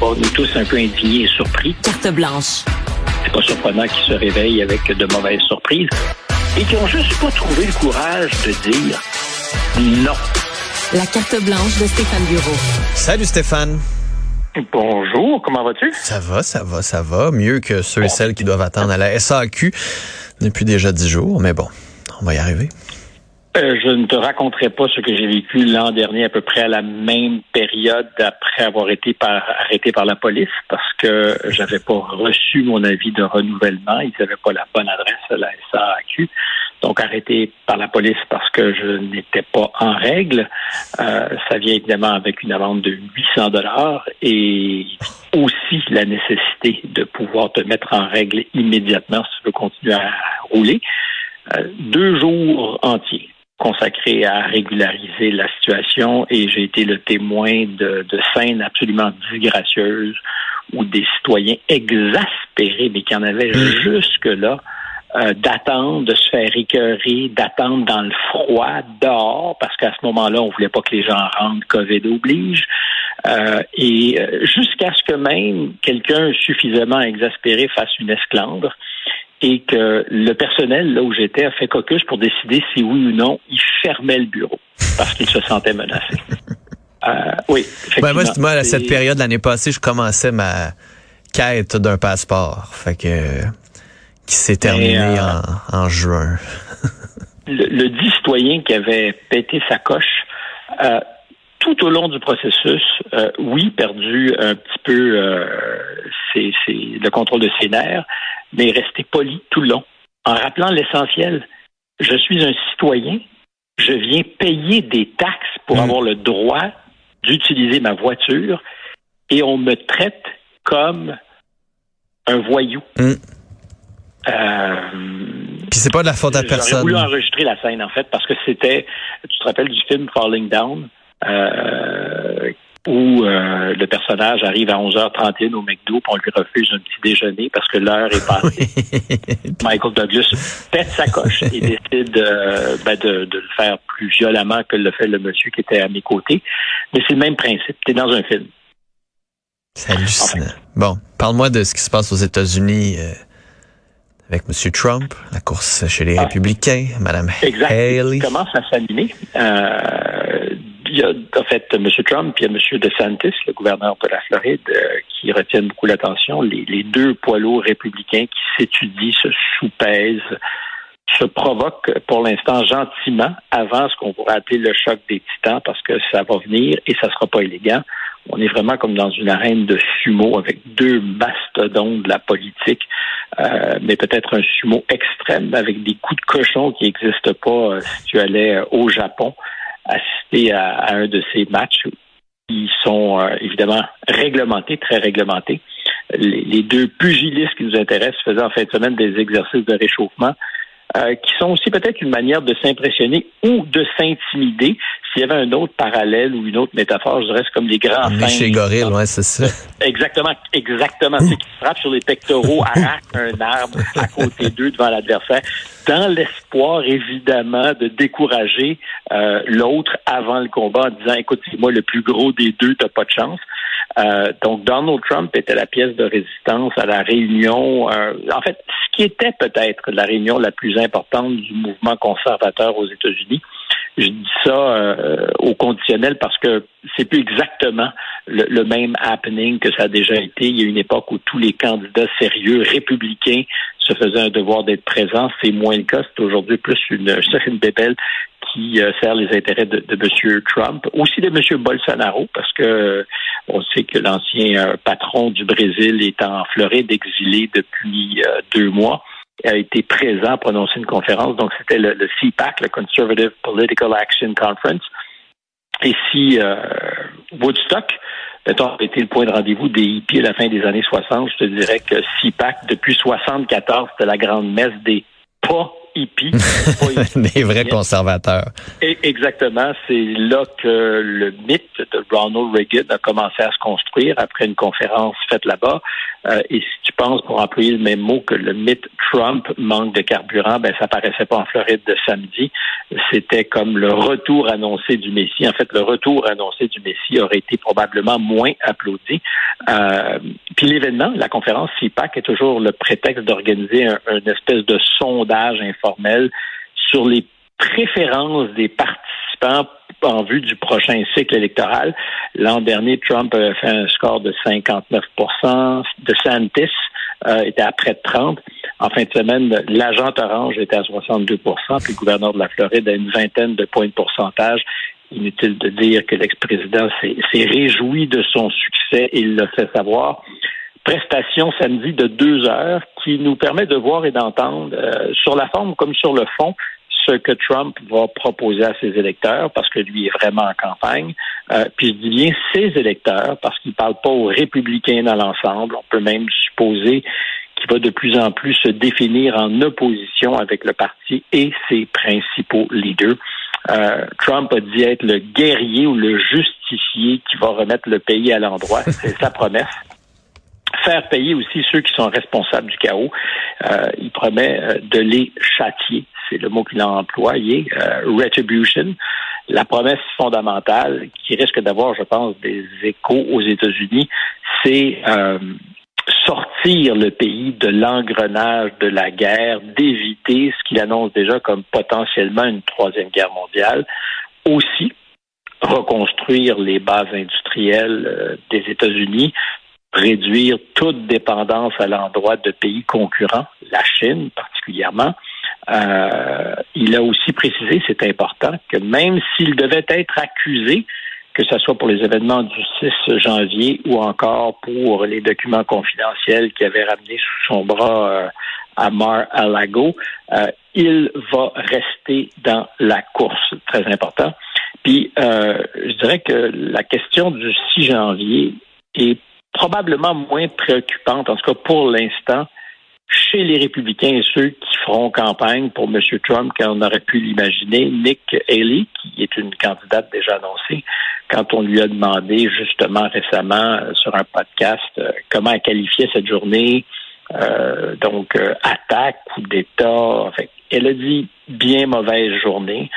est tous un peu indignés et surpris. Carte blanche. C'est pas surprenant qu'ils se réveillent avec de mauvaises surprises et qui ont juste pas trouvé le courage de dire non. La carte blanche de Stéphane Bureau. Salut Stéphane. Bonjour, comment vas-tu? Ça va, ça va, ça va. Mieux que ceux et celles qui doivent attendre à la SAQ depuis déjà dix jours, mais bon, on va y arriver. Euh, je ne te raconterai pas ce que j'ai vécu l'an dernier à peu près à la même période après avoir été par, arrêté par la police parce que j'avais pas reçu mon avis de renouvellement. Ils n'avaient pas la bonne adresse à la SAQ. Donc arrêté par la police parce que je n'étais pas en règle. Euh, ça vient évidemment avec une amende de 800 dollars et aussi la nécessité de pouvoir te mettre en règle immédiatement si tu veux continuer à rouler. Euh, deux jours entiers consacré à régulariser la situation et j'ai été le témoin de, de scènes absolument disgracieuses où des citoyens exaspérés, mais qui en avaient jusque-là, euh, d'attendre, de se faire écœurer, d'attendre dans le froid, dehors, parce qu'à ce moment-là, on voulait pas que les gens rentrent, COVID oblige. Euh, et euh, jusqu'à ce que même quelqu'un suffisamment exaspéré fasse une esclandre et que le personnel, là où j'étais, a fait caucus pour décider si oui ou non il fermait le bureau parce qu'il se sentait menacé. Euh, oui. Ben moi, moi, à cette période l'année passée, je commençais ma quête d'un passeport. Fait que qui s'est terminé euh, en, en, juin. le, le dit citoyen qui avait pété sa coche, euh, tout au long du processus, euh, oui, perdu un petit peu euh, ses, ses, le contrôle de ses nerfs, mais resté poli tout le long, en rappelant l'essentiel. Je suis un citoyen, je viens payer des taxes pour mmh. avoir le droit d'utiliser ma voiture et on me traite comme un voyou. Mmh. Euh, Puis c'est pas de la faute à personne. J'ai voulu enregistrer la scène en fait parce que c'était, tu te rappelles du film Falling Down, euh, où euh, le personnage arrive à 11h31 au McDo, puis on lui refuse un petit déjeuner parce que l'heure est passée. Michael Douglas pète sa coche et décide euh, ben de, de, le faire plus violemment que le fait le monsieur qui était à mes côtés. Mais c'est le même principe. Tu es dans un film. C'est hallucinant. Enfin. Bon, parle-moi de ce qui se passe aux États-Unis. Euh avec M. Trump, la course chez les ah. républicains, Mme Haley. Il commence à s'animer. Euh, il y a en fait M. Trump et M. DeSantis, le gouverneur de la Floride, euh, qui retiennent beaucoup l'attention. Les, deux poids lourds républicains qui s'étudient, se soupèsent, se provoquent pour l'instant gentiment avant ce qu'on pourrait appeler le choc des titans parce que ça va venir et ça sera pas élégant. On est vraiment comme dans une arène de sumo avec deux mastodontes de la politique, euh, mais peut-être un sumo extrême avec des coups de cochon qui n'existent pas euh, si tu allais euh, au Japon assister à, à, un de ces matchs qui sont euh, évidemment réglementés, très réglementés. Les, deux pugilistes qui nous intéressent faisaient en fin de semaine des exercices de réchauffement euh, qui sont aussi peut-être une manière de s'impressionner ou de s'intimider. S'il y avait un autre parallèle ou une autre métaphore, je dirais c'est comme les grands singes. chez gorille, ouais, c'est ça. Exactement, exactement. C'est qui frappent sur les pectoraux, arrachent un arbre à côté d'eux devant l'adversaire, dans l'espoir évidemment de décourager euh, l'autre avant le combat en disant écoute, c'est moi le plus gros des deux, t'as pas de chance. Euh, donc, Donald Trump était la pièce de résistance à la réunion. Euh, en fait, ce qui était peut-être la réunion la plus importante du mouvement conservateur aux États-Unis. Je dis ça euh, au conditionnel parce que c'est plus exactement le, même happening que ça a déjà été. Il y a une époque où tous les candidats sérieux républicains se faisaient un devoir d'être présents. C'est moins le cas. C'est aujourd'hui plus une, une bébelle qui euh, sert les intérêts de, M. Trump, aussi de M. Bolsonaro, parce que euh, on sait que l'ancien patron du Brésil est en Floride, exilé depuis deux mois a été présent à prononcer une conférence. Donc, c'était le, CPAC, le Conservative Political Action Conference. Et si euh, Woodstock, mettons, été le point de rendez-vous des hippies à la fin des années 60, je te dirais que CIPAC, depuis 74, c'était la grande messe des pas hippies. Des vrais conservateurs. Et exactement. C'est là que le mythe de Ronald Reagan a commencé à se construire après une conférence faite là-bas. Euh, et si tu penses, pour employer le même mot, que le mythe Trump manque de carburant, ben ça paraissait pas en Floride de samedi. C'était comme le retour annoncé du Messie. En fait, le retour annoncé du Messie aurait été probablement moins applaudi. Euh, puis l'événement, la conférence CIPAC, est toujours le prétexte d'organiser un, une espèce de sondage sur les préférences des participants en vue du prochain cycle électoral. L'an dernier, Trump avait fait un score de 59% de Santis euh, était à près de 30 En fin de semaine, l'agent orange était à 62 puis le gouverneur de la Floride a une vingtaine de points de pourcentage. Inutile de dire que l'ex-président s'est réjoui de son succès et il l'a fait savoir prestation samedi de deux heures qui nous permet de voir et d'entendre euh, sur la forme comme sur le fond ce que Trump va proposer à ses électeurs, parce que lui est vraiment en campagne. Euh, puis je dis bien ses électeurs, parce qu'il ne parle pas aux républicains dans l'ensemble. On peut même supposer qu'il va de plus en plus se définir en opposition avec le parti et ses principaux leaders. Euh, Trump a dit être le guerrier ou le justicier qui va remettre le pays à l'endroit. C'est sa promesse faire payer aussi ceux qui sont responsables du chaos. Euh, il promet euh, de les châtier. C'est le mot qu'il a employé, euh, retribution. La promesse fondamentale qui risque d'avoir, je pense, des échos aux États-Unis, c'est sortir le pays de l'engrenage de la guerre, d'éviter ce qu'il annonce déjà comme potentiellement une troisième guerre mondiale. Aussi, reconstruire les bases industrielles des États-Unis, réduire toute dépendance à l'endroit de pays concurrents, la Chine particulièrement. Euh, il a aussi précisé, c'est important, que même s'il devait être accusé, que ce soit pour les événements du 6 janvier ou encore pour les documents confidentiels qu'il avait ramenés sous son bras euh, à Mar-a-Lago, euh, il va rester dans la course. Très important. Puis, je dirais que la question du 6 janvier est probablement moins préoccupante, en tout cas pour l'instant, chez les républicains et ceux qui feront campagne pour M. Trump qu'on aurait pu l'imaginer. Nick Haley, qui est une candidate déjà annoncée, quand on lui a demandé justement récemment euh, sur un podcast euh, comment elle qualifiait cette journée, euh, donc attaque, coup d'État, en fait, elle a dit bien mauvaise journée.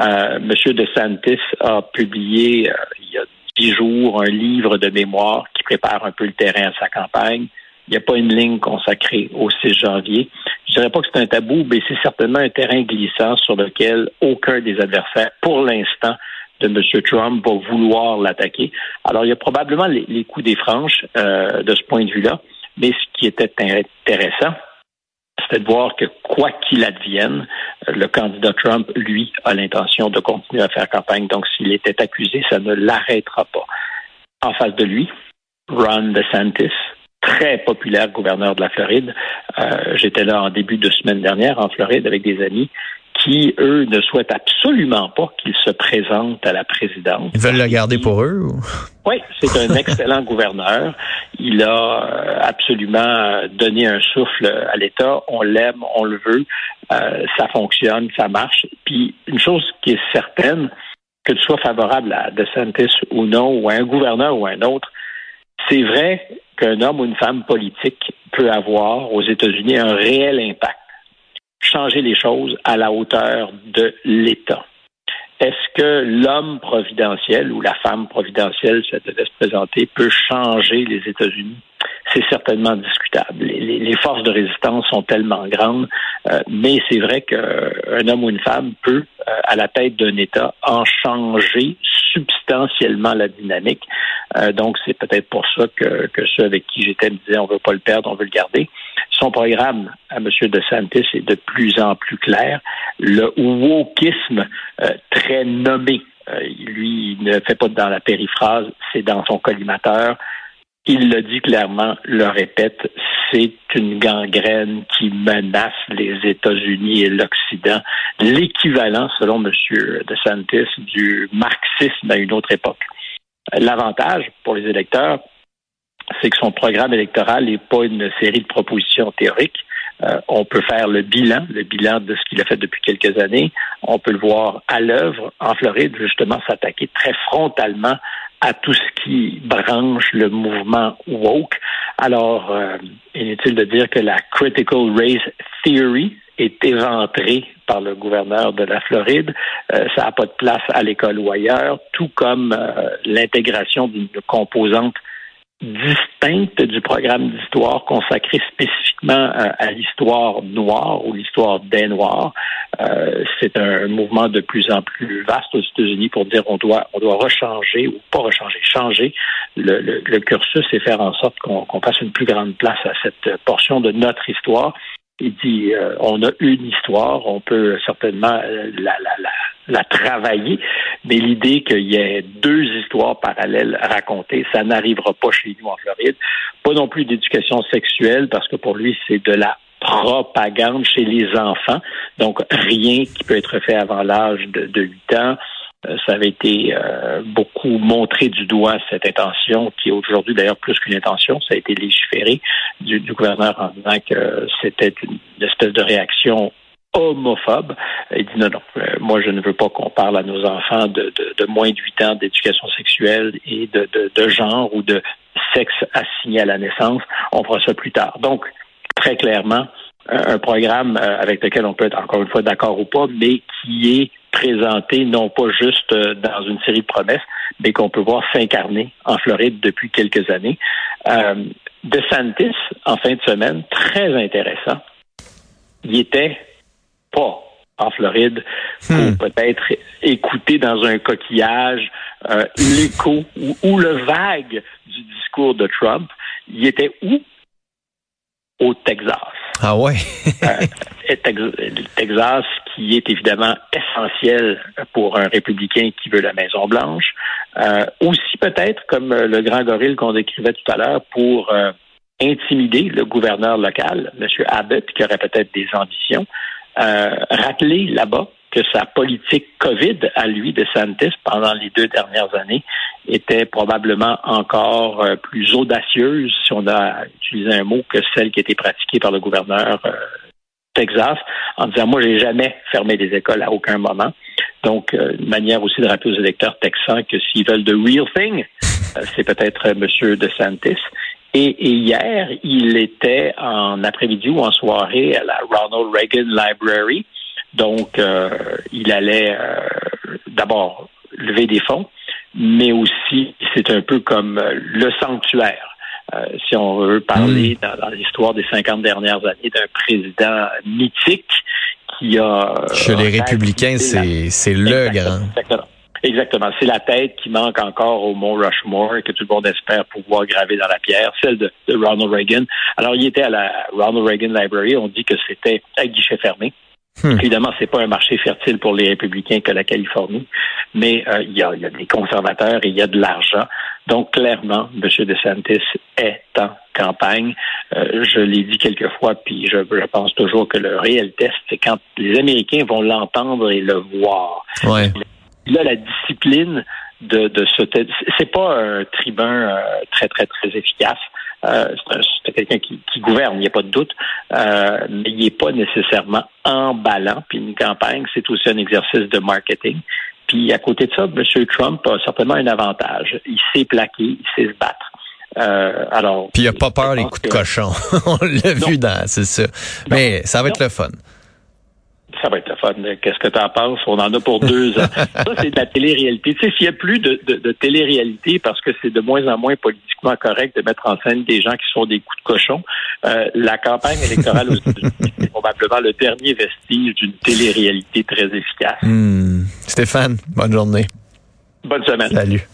M. DeSantis a publié il y a dix jours un livre de mémoire qui prépare un peu le terrain à sa campagne. Il n'y a pas une ligne consacrée au 6 janvier. Je dirais pas que c'est un tabou, mais c'est certainement un terrain glissant sur lequel aucun des adversaires, pour l'instant, de M. Trump va vouloir l'attaquer. Alors, il y a probablement les, coups des franches euh, de ce point de vue-là, mais ce qui était intéressant, c'était de voir que quoi qu'il advienne, le candidat Trump, lui, a l'intention de continuer à faire campagne. Donc, s'il était accusé, ça ne l'arrêtera pas. En face de lui, Ron DeSantis, très populaire gouverneur de la Floride. Euh, j'étais là en début de semaine dernière en Floride avec des amis qui, eux, ne souhaitent absolument pas qu'il se présente à la présidence. Ils veulent le garder pour eux? Ou? Oui, c'est un excellent gouverneur. Il a euh, absolument donné un souffle à l'État. On l'aime, on le veut. Euh, ça fonctionne, ça marche. Puis une chose qui est certaine, que tu sois favorable à DeSantis ou non, ou à un gouverneur ou à un autre, c'est vrai qu'un homme ou une femme politique peut avoir aux États-Unis un réel impact changer les choses à la hauteur de l'État. Est-ce que l'homme providentiel ou la femme providentielle, ça devait se présenter, peut changer les États-Unis? C'est certainement discutable. Les, forces de résistance sont tellement grandes, euh, mais c'est vrai qu'un homme ou une femme peut, euh, à la tête d'un État, en changer substantiellement la dynamique. Euh, donc, c'est peut-être pour ça que, que ceux avec qui j'étais me disaient on veut pas le perdre, on veut le garder. Son programme à M. DeSantis est de plus en plus clair. Le wokisme euh, très nommé, euh, lui, il ne fait pas dans la périphrase, c'est dans son collimateur. Il le dit clairement, le répète, c'est une gangrène qui menace les États-Unis et l'Occident. L'équivalent, selon M. DeSantis, du marxisme à une autre époque. L'avantage pour les électeurs, c'est que son programme électoral n'est pas une série de propositions théoriques. Euh, on peut faire le bilan, le bilan de ce qu'il a fait depuis quelques années. On peut le voir à l'œuvre en Floride, justement, s'attaquer très frontalement à tout ce qui branche le mouvement woke. Alors, euh, inutile de dire que la critical race theory est éventrée par le gouverneur de la Floride? Euh, ça n'a pas de place à l'école ou ailleurs, tout comme euh, l'intégration d'une composante distincte du programme d'histoire consacré spécifiquement à, l'histoire noire ou l'histoire des Noirs. Euh, c'est un mouvement de plus en plus vaste aux États-Unis pour dire on doit on doit rechanger ou pas rechanger, changer le, le, cursus et faire en sorte qu'on qu'on fasse une plus grande place à cette portion de notre histoire il dit euh, on a une histoire, on peut certainement euh, la, la, la, la, travailler, mais l'idée qu'il y ait deux histoires parallèles racontées, ça n'arrivera pas chez nous en Floride. Pas non plus d'éducation sexuelle, parce que pour lui, c'est de la propagande chez les enfants. Donc, rien qui peut être fait avant l'âge de, de 8 ans. Euh, ça avait été euh, beaucoup montré du doigt, cette intention, qui est aujourd'hui d'ailleurs plus qu'une intention, ça a été légiféré du, gouverneur en disant que c'était une, espèce de réaction homophobe. Il dit non, non, euh, moi je ne veux pas qu'on parle à nos enfants de, de, moins de 8 ans d'éducation sexuelle et de, de, genre ou de sexe assigné à la naissance. On fera ça plus tard. Donc, très clairement, un programme avec lequel on peut être encore une fois d'accord ou pas, mais qui est présenté non pas juste euh, dans une série de promesses, mais qu'on peut voir s'incarner en Floride depuis quelques années. Euh, de Santis, en fin de semaine, très intéressant. Il était pas en Floride pour hmm. peut-être écouter dans un coquillage euh, l'écho ou, le vague du discours de Trump. Il était où? Au Texas. Ah ouais. Texas, qui est évidemment essentiel pour un républicain qui veut la Maison Blanche, euh, aussi peut-être comme le grand gorille qu'on décrivait tout à l'heure pour euh, intimider le gouverneur local, M. Abbott, qui aurait peut-être des ambitions, euh, rappeler là-bas que sa politique COVID à lui de Santis pendant les deux dernières années était probablement encore euh, plus audacieuse, si on a utilisé un mot, que celle qui était pratiquée par le gouverneur euh, Texas, en disant moi j'ai jamais fermé des écoles à aucun moment. Donc euh, une manière aussi de rappeler aux électeurs texans que s'ils veulent the real thing, c'est peut-être M. DeSantis. Et, et, hier, il était en après-midi ou en soirée à la Ronald Reagan Library. Donc, euh, il allait euh, d'abord lever des fonds, mais aussi c'est un peu comme euh, le sanctuaire. si on veut parler hmm. dans, l'histoire des 50 dernières années d'un président mythique qui a... Chez les républicains, c'est le grand. Exactement. Exactement. C'est la tête qui manque encore au Mont Rushmore et que tout le monde espère pouvoir graver dans la pierre, celle de, de Ronald Reagan. Alors, il était à la Ronald Reagan Library. On dit que c'était à guichet fermé. Hmm. Évidemment, c'est pas un marché fertile pour les républicains que la Californie, mais euh, il, y a, des conservateurs et il y a de l'argent. Donc, clairement, M. DeSantis est en campagne. Euh, je l'ai dit quelques fois, puis je, pense toujours que le réel test, c'est quand les Américains vont l'entendre et le voir. Ouais. Là, la discipline de, de ce... C'est pas un tribun euh, très, très, très efficace. Euh, c'est quelqu'un qui, gouverne, il n'y a pas de doute, euh, mais il n'est pas nécessairement emballant. Puis une campagne, c'est aussi un exercice de marketing. Puis à côté de ça, M. Trump a certainement un avantage. Il sait plaquer, il sait se battre. Euh, alors, Puis il n'a pas peur des coups de cochon. On l'a vu dans, c'est ça. Mais ça va être le fun ça va être le fun. Qu'est-ce que tu en penses? On en a pour deux ans. ça, c'est de la télé-réalité. Tu sais, s'il n'y a plus de, de, télé-réalité parce que c'est de moins en moins politiquement correct de mettre en scène des gens qui sont des coups de cochon, euh, la campagne électorale aux c'est probablement le dernier vestige d'une télé-réalité très efficace. Hmm. Stéphane, bonne journée. Bonne semaine. Salut.